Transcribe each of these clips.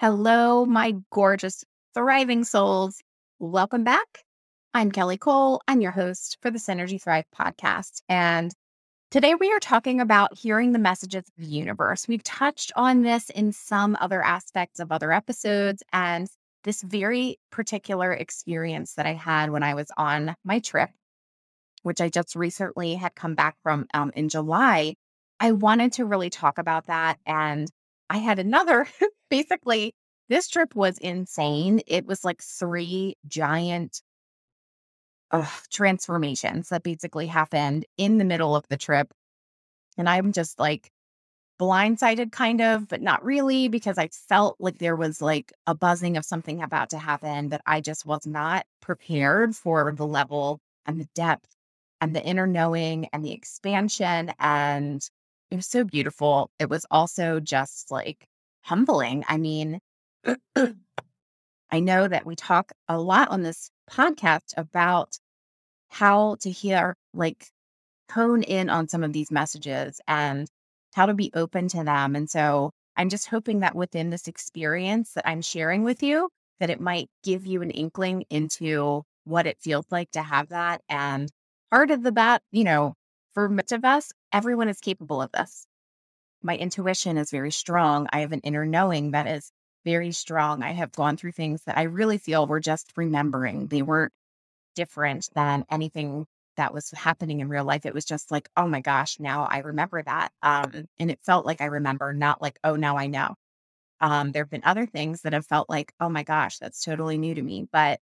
Hello, my gorgeous, thriving souls. Welcome back. I'm Kelly Cole. I'm your host for the Synergy Thrive podcast. And today we are talking about hearing the messages of the universe. We've touched on this in some other aspects of other episodes. And this very particular experience that I had when I was on my trip, which I just recently had come back from um, in July, I wanted to really talk about that. And I had another, basically, this trip was insane. It was like three giant transformations that basically happened in the middle of the trip. And I'm just like blindsided, kind of, but not really, because I felt like there was like a buzzing of something about to happen, but I just was not prepared for the level and the depth and the inner knowing and the expansion. And it was so beautiful. It was also just like humbling. I mean, I know that we talk a lot on this podcast about how to hear, like, hone in on some of these messages and how to be open to them. And so I'm just hoping that within this experience that I'm sharing with you, that it might give you an inkling into what it feels like to have that. And part of the bat, you know, for most of us, everyone is capable of this. My intuition is very strong. I have an inner knowing that is very strong. I have gone through things that I really feel were just remembering. They weren't different than anything that was happening in real life. It was just like, oh my gosh, now I remember that. Um, and it felt like I remember, not like, oh, now I know. Um, there have been other things that have felt like, oh my gosh, that's totally new to me. But,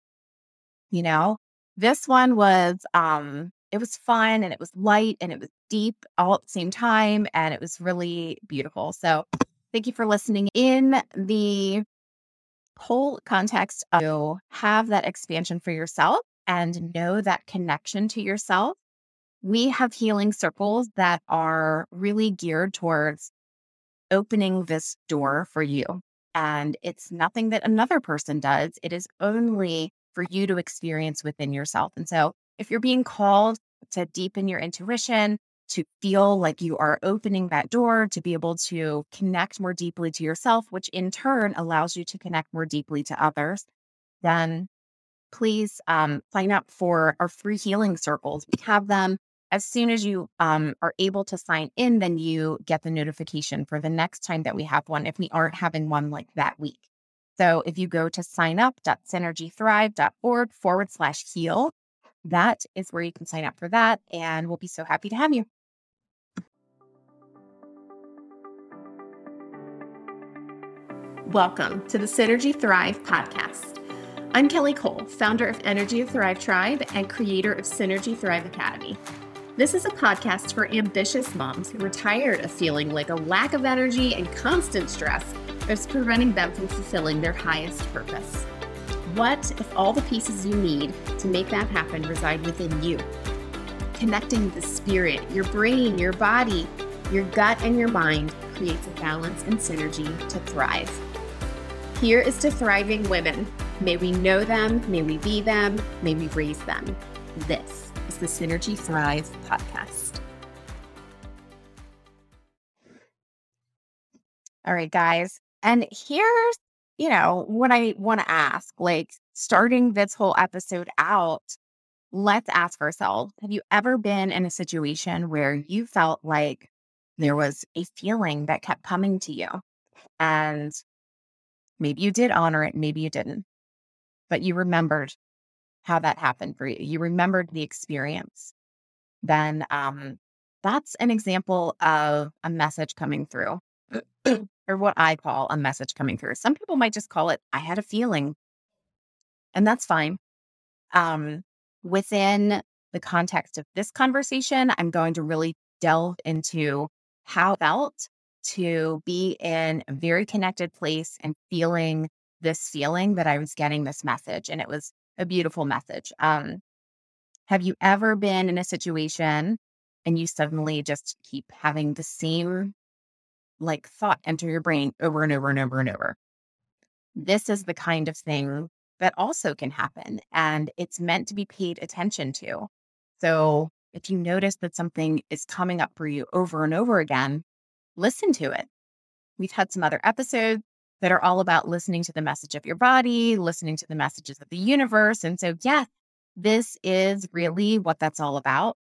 you know, this one was, um, it was fun and it was light and it was deep all at the same time. And it was really beautiful. So thank you for listening. In the whole context of have that expansion for yourself and know that connection to yourself, we have healing circles that are really geared towards opening this door for you. And it's nothing that another person does, it is only for you to experience within yourself. And so if you're being called to deepen your intuition, to feel like you are opening that door to be able to connect more deeply to yourself, which in turn allows you to connect more deeply to others, then please um, sign up for our free healing circles. We have them as soon as you um, are able to sign in, then you get the notification for the next time that we have one if we aren't having one like that week. So if you go to signup.synergythrive.org forward slash heal, that is where you can sign up for that. And we'll be so happy to have you. Welcome to the Synergy Thrive podcast. I'm Kelly Cole, founder of Synergy Thrive Tribe and creator of Synergy Thrive Academy. This is a podcast for ambitious moms who are tired of feeling like a lack of energy and constant stress is preventing them from fulfilling their highest purpose. What if all the pieces you need to make that happen reside within you? Connecting the spirit, your brain, your body, your gut, and your mind creates a balance and synergy to thrive. Here is to thriving women. May we know them, may we be them, may we raise them. This is the Synergy Thrive podcast. All right, guys. And here's you know, what I want to ask, like starting this whole episode out, let's ask ourselves Have you ever been in a situation where you felt like there was a feeling that kept coming to you? And maybe you did honor it, maybe you didn't, but you remembered how that happened for you. You remembered the experience. Then um, that's an example of a message coming through. or what I call a message coming through. Some people might just call it, I had a feeling. And that's fine. Um, within the context of this conversation, I'm going to really delve into how it felt to be in a very connected place and feeling this feeling that I was getting this message. And it was a beautiful message. Um, have you ever been in a situation and you suddenly just keep having the same like thought enter your brain over and over and over and over. This is the kind of thing that also can happen, and it's meant to be paid attention to. So, if you notice that something is coming up for you over and over again, listen to it. We've had some other episodes that are all about listening to the message of your body, listening to the messages of the universe. And so, yes, this is really what that's all about.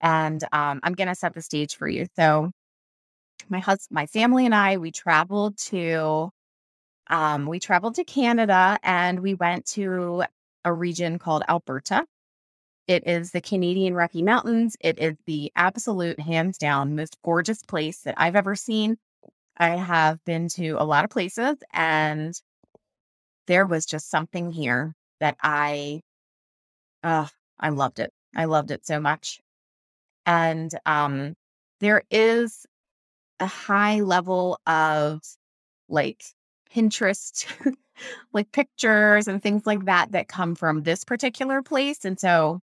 And um, I'm going to set the stage for you. So, my husband, my family, and I, we traveled to, um, we traveled to Canada, and we went to a region called Alberta. It is the Canadian Rocky Mountains. It is the absolute, hands down, most gorgeous place that I've ever seen. I have been to a lot of places, and there was just something here that I, uh, I loved it. I loved it so much. And um, there is a high level of like Pinterest, like pictures and things like that that come from this particular place. And so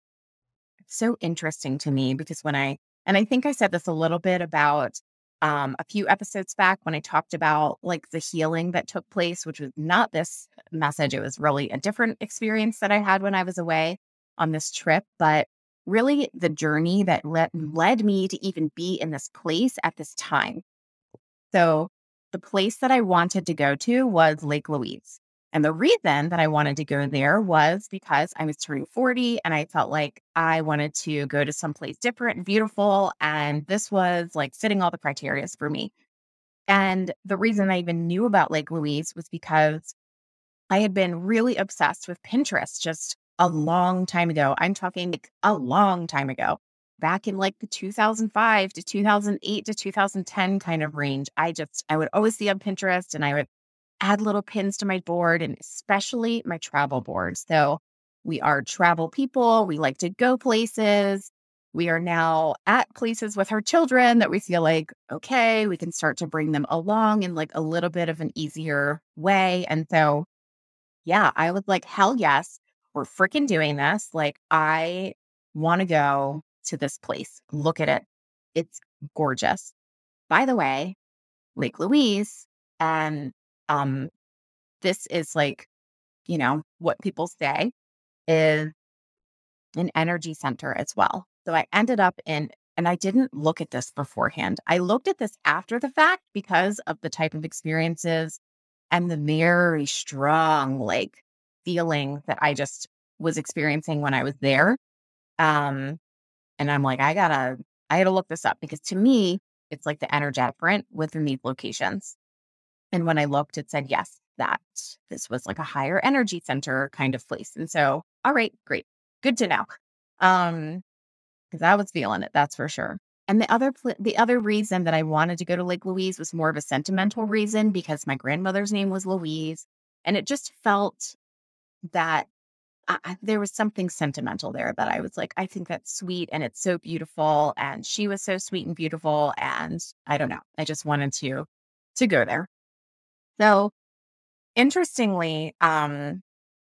it's so interesting to me because when I, and I think I said this a little bit about um, a few episodes back when I talked about like the healing that took place, which was not this message. It was really a different experience that I had when I was away on this trip. But really the journey that led, led me to even be in this place at this time. So, the place that I wanted to go to was Lake Louise. And the reason that I wanted to go there was because I was turning 40 and I felt like I wanted to go to someplace different and beautiful. And this was like fitting all the criteria for me. And the reason I even knew about Lake Louise was because I had been really obsessed with Pinterest just a long time ago. I'm talking like a long time ago, back in like the 2005 to 2008 to 2010 kind of range. I just, I would always see on Pinterest and I would add little pins to my board and especially my travel board. So we are travel people. We like to go places. We are now at places with our children that we feel like, okay, we can start to bring them along in like a little bit of an easier way. And so, yeah, I was like, hell yes we're freaking doing this. Like, I want to go to this place. Look at it. It's gorgeous. By the way, Lake Louise, and um, this is like, you know, what people say is an energy center as well. So I ended up in, and I didn't look at this beforehand. I looked at this after the fact because of the type of experiences and the very strong, like feeling that I just was experiencing when I was there. Um, and I'm like, I gotta, I gotta look this up because to me, it's like the energetic print within these locations. And when I looked, it said, yes, that this was like a higher energy center kind of place. And so, all right, great. Good to know. Um, because I was feeling it, that's for sure. And the other pl- the other reason that I wanted to go to Lake Louise was more of a sentimental reason because my grandmother's name was Louise, and it just felt that I, there was something sentimental there that I was like, I think that's sweet and it's so beautiful. And she was so sweet and beautiful. And I don't know. I just wanted to to go there. So interestingly, um,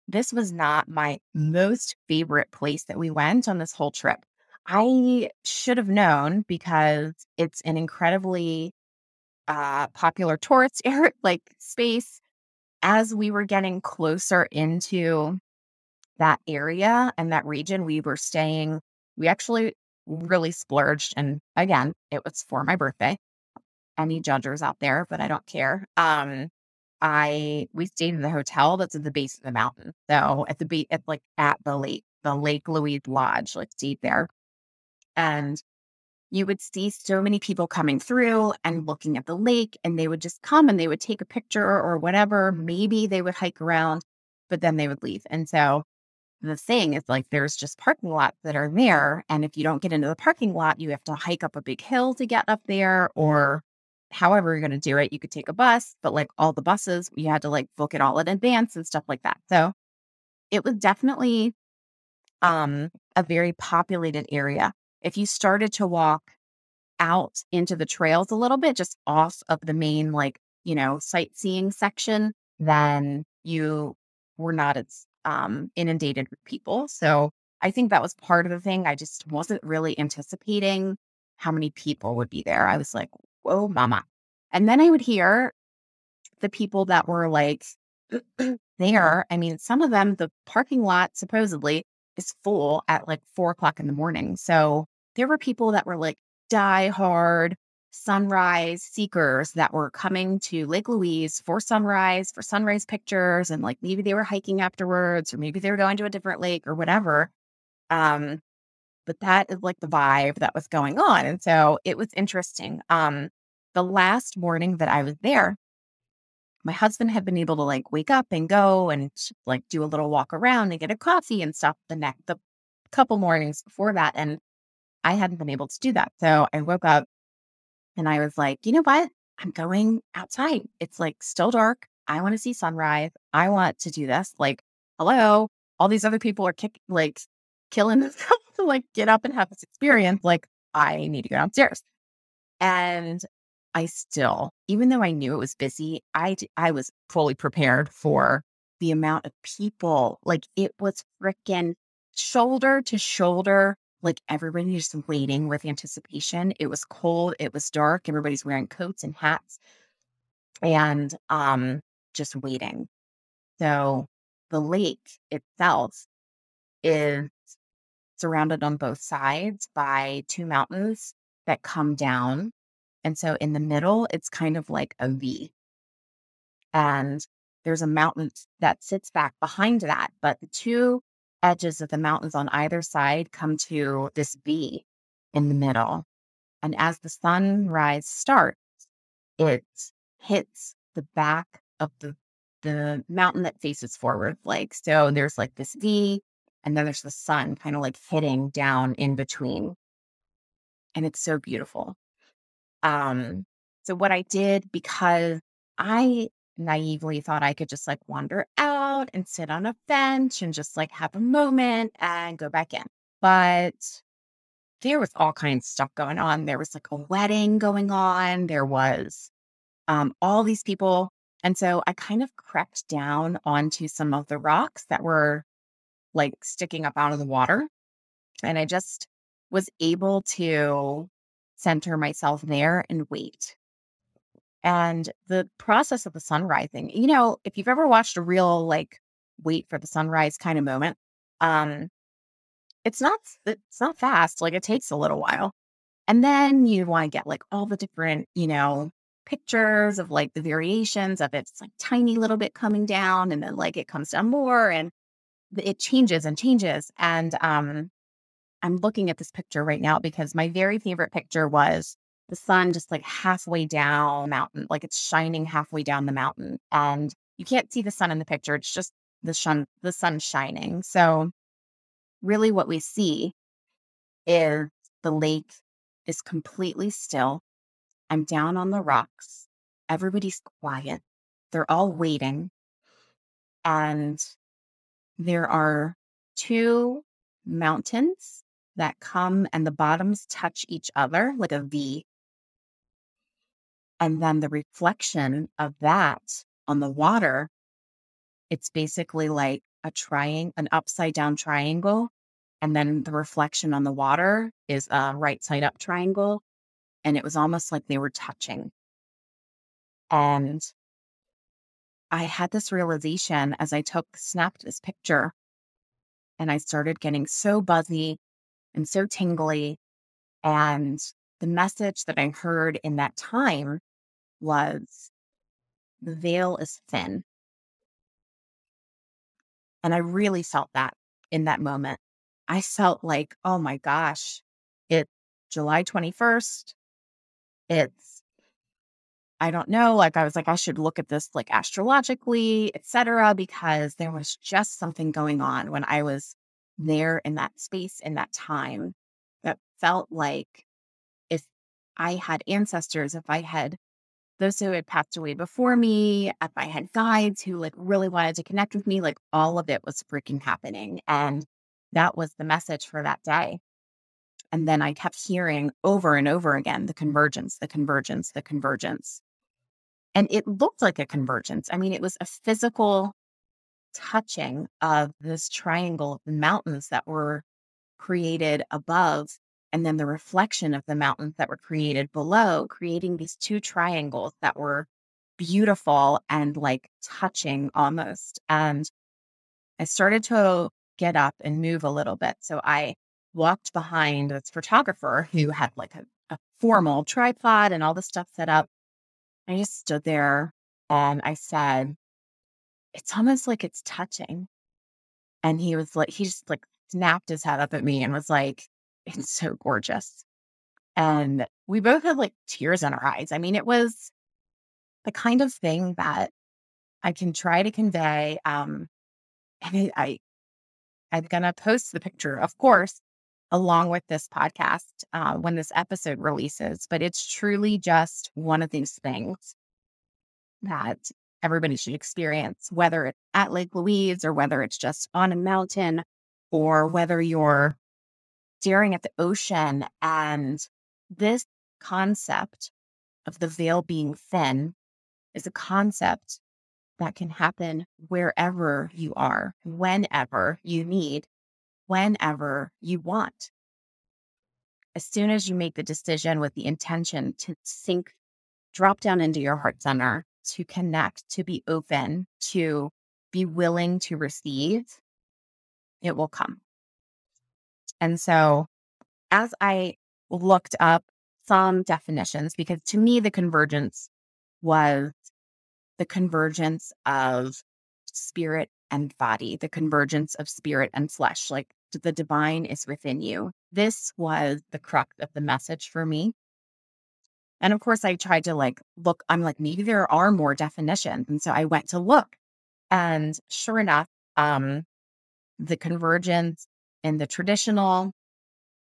this was not my most favorite place that we went on this whole trip. I should have known because it's an incredibly uh, popular tourist area, like space as we were getting closer into that area and that region, we were staying, we actually really splurged. And again, it was for my birthday. Any judgers out there, but I don't care. Um, I we stayed in the hotel that's at the base of the mountain. So at the beach, at like at the lake, the Lake Louise Lodge, like stayed there. And you would see so many people coming through and looking at the lake, and they would just come and they would take a picture or whatever. Maybe they would hike around, but then they would leave. And so the thing is like there's just parking lots that are there. And if you don't get into the parking lot, you have to hike up a big hill to get up there, or however you're going to do it. You could take a bus, but like all the buses, you had to like book it all in advance and stuff like that. So it was definitely um, a very populated area if you started to walk out into the trails a little bit, just off of the main, like, you know, sightseeing section, then you were not as um, inundated with people. So I think that was part of the thing. I just wasn't really anticipating how many people would be there. I was like, whoa, mama. And then I would hear the people that were like there. I mean, some of them, the parking lot supposedly is full at like four o'clock in the morning. So there were people that were like die hard sunrise seekers that were coming to Lake Louise for sunrise, for sunrise pictures, and like maybe they were hiking afterwards, or maybe they were going to a different lake or whatever. Um, but that is like the vibe that was going on. And so it was interesting. Um, the last morning that I was there, my husband had been able to like wake up and go and like do a little walk around and get a coffee and stuff the next the couple mornings before that. And I hadn't been able to do that. So I woke up and I was like, you know what? I'm going outside. It's like still dark. I want to see sunrise. I want to do this. Like, hello, all these other people are kick like killing themselves to like get up and have this experience. Like, I need to go downstairs. And I still, even though I knew it was busy, I I was fully prepared for the amount of people. Like it was freaking shoulder to shoulder. Like everybody just waiting with anticipation. It was cold. It was dark. Everybody's wearing coats and hats, and um, just waiting. So the lake itself is surrounded on both sides by two mountains that come down and so in the middle, it's kind of like a V. And there's a mountain that sits back behind that. But the two edges of the mountains on either side come to this V in the middle. And as the sunrise starts, it hits the back of the the mountain that faces forward. Like so there's like this V and then there's the sun kind of like hitting down in between. And it's so beautiful. Um, so what I did because I naively thought I could just like wander out and sit on a bench and just like have a moment and go back in. But there was all kinds of stuff going on. There was like a wedding going on. There was um, all these people. And so I kind of crept down onto some of the rocks that were like sticking up out of the water. And I just was able to center myself there and wait. And the process of the sun rising, you know, if you've ever watched a real like wait for the sunrise kind of moment, um, it's not it's not fast. Like it takes a little while. And then you want to get like all the different, you know, pictures of like the variations of. It's like tiny little bit coming down and then like it comes down more and it changes and changes. And um I'm looking at this picture right now because my very favorite picture was the sun just like halfway down the mountain, like it's shining halfway down the mountain. And you can't see the sun in the picture. It's just the sun, the sun shining. So really what we see is the lake is completely still. I'm down on the rocks. Everybody's quiet. They're all waiting. And there are two mountains that come and the bottoms touch each other like a V. And then the reflection of that on the water, it's basically like a triangle, an upside down triangle. And then the reflection on the water is a right side up triangle. And it was almost like they were touching. And I had this realization as I took, snapped this picture, and I started getting so buzzy and so tingly. And the message that I heard in that time was the veil is thin. And I really felt that in that moment. I felt like, oh my gosh, it's July 21st. It's, I don't know, like I was like, I should look at this like astrologically, etc., because there was just something going on when I was there in that space in that time that felt like if I had ancestors, if I had those who had passed away before me, if I had guides who like really wanted to connect with me, like all of it was freaking happening. And that was the message for that day. And then I kept hearing over and over again the convergence, the convergence, the convergence. And it looked like a convergence. I mean, it was a physical touching of this triangle of the mountains that were created above and then the reflection of the mountains that were created below, creating these two triangles that were beautiful and like touching almost. And I started to get up and move a little bit. So I walked behind this photographer who had like a a formal tripod and all the stuff set up. I just stood there and I said, It's almost like it's touching. And he was like, he just like snapped his head up at me and was like, It's so gorgeous. And we both had like tears in our eyes. I mean, it was the kind of thing that I can try to convey. Um, and I, I'm gonna post the picture, of course, along with this podcast uh, when this episode releases. But it's truly just one of these things that everybody should experience, whether it's at Lake Louise or whether it's just on a mountain or whether you're staring at the ocean. And this concept of the veil being thin is a concept that can happen wherever you are, whenever you need, whenever you want. As soon as you make the decision with the intention to sink, drop down into your heart center, to connect, to be open, to be willing to receive, it will come. And so, as I looked up some definitions, because to me, the convergence was the convergence of spirit and body, the convergence of spirit and flesh, like the divine is within you. This was the crux of the message for me. And of course, I tried to like look, I'm like, maybe there are more definitions. And so I went to look. And sure enough, um, the convergence in the traditional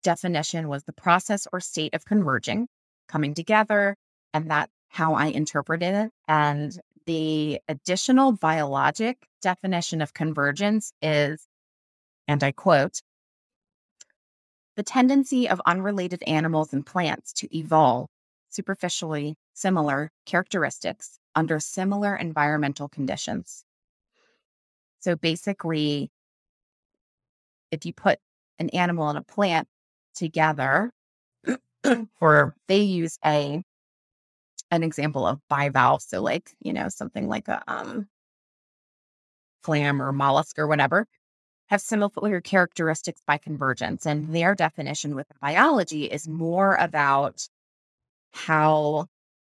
definition was the process or state of converging, coming together. And that's how I interpreted it. And the additional biologic definition of convergence is, and I quote, the tendency of unrelated animals and plants to evolve superficially similar characteristics under similar environmental conditions. So basically, if you put an animal and a plant together, or they use a an example of bivalve, so like you know something like a um, clam or mollusk or whatever, have similar characteristics by convergence, and their definition with biology is more about how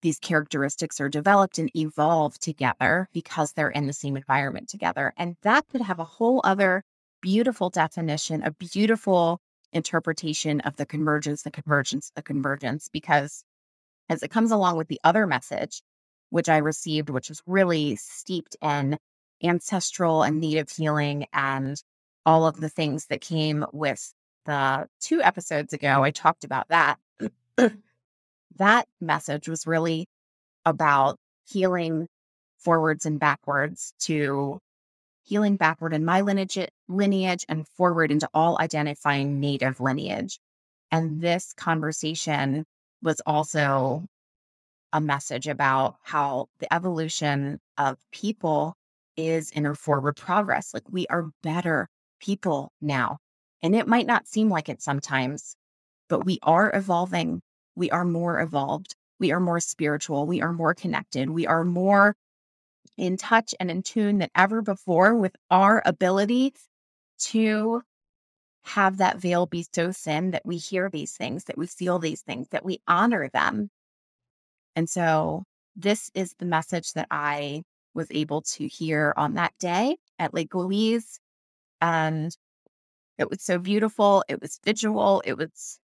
these characteristics are developed and evolve together because they're in the same environment together. And that could have a whole other beautiful definition, a beautiful interpretation of the convergence, the convergence, the convergence, because as it comes along with the other message, which I received, which was really steeped in ancestral and native healing and all of the things that came with the two episodes ago, I talked about that. that message was really about healing forwards and backwards to healing backward in my lineage, lineage and forward into all identifying native lineage. And this conversation was also a message about how the evolution of people is in a forward progress. Like we are better people now. And it might not seem like it sometimes, but we are evolving we are more evolved. We are more spiritual. We are more connected. We are more in touch and in tune than ever before with our ability to have that veil be so thin that we hear these things, that we feel these things, that we honor them. And so, this is the message that I was able to hear on that day at Lake Louise. And it was so beautiful. It was visual. It was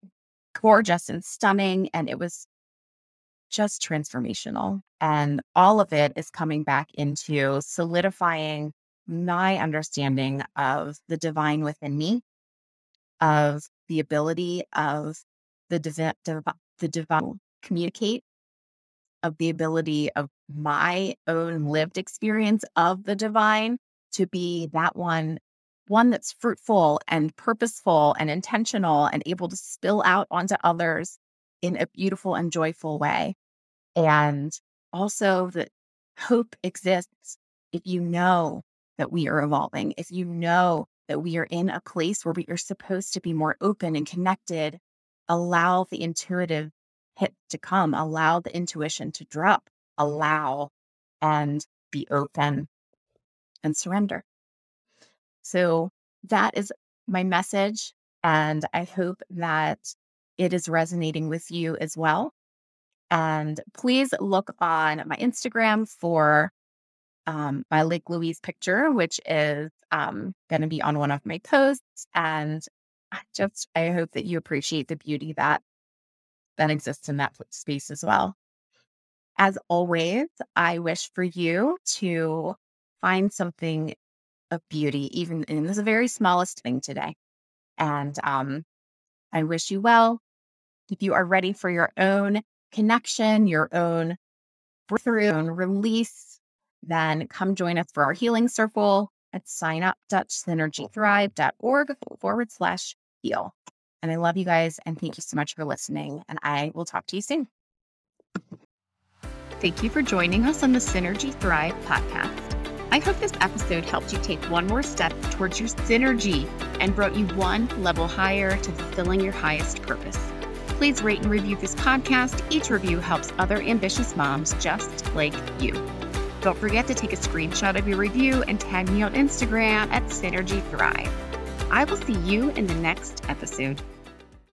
gorgeous and stunning. And it was just transformational. And all of it is coming back into solidifying my understanding of the divine within me, of the ability of the divine, the divine communicate, of the ability of my own lived experience of the divine to be that one one that's fruitful and purposeful and intentional and able to spill out onto others in a beautiful and joyful way. And also that hope exists if you know that we are evolving, if you know that we are in a place where we are supposed to be more open and connected, allow the intuitive hit to come, allow the intuition to drop, allow and be open and surrender. So that is my message. And I hope that it is resonating with you as well. And please look on my Instagram for um, my Lake Louise picture, which is um, going to be on one of my posts. And I just, I hope that you appreciate the beauty that that exists in that space as well. As always, I wish for you to find something of beauty, even in the very smallest thing today. And um, I wish you well. If you are ready for your own connection, your own breakthrough, own release, then come join us for our healing circle at signup.synergythrive.org forward slash heal. And I love you guys and thank you so much for listening. And I will talk to you soon. Thank you for joining us on the Synergy Thrive podcast. I hope this episode helped you take one more step towards your synergy and brought you one level higher to fulfilling your highest purpose. Please rate and review this podcast. Each review helps other ambitious moms just like you. Don't forget to take a screenshot of your review and tag me on Instagram at Synergy Thrive. I will see you in the next episode.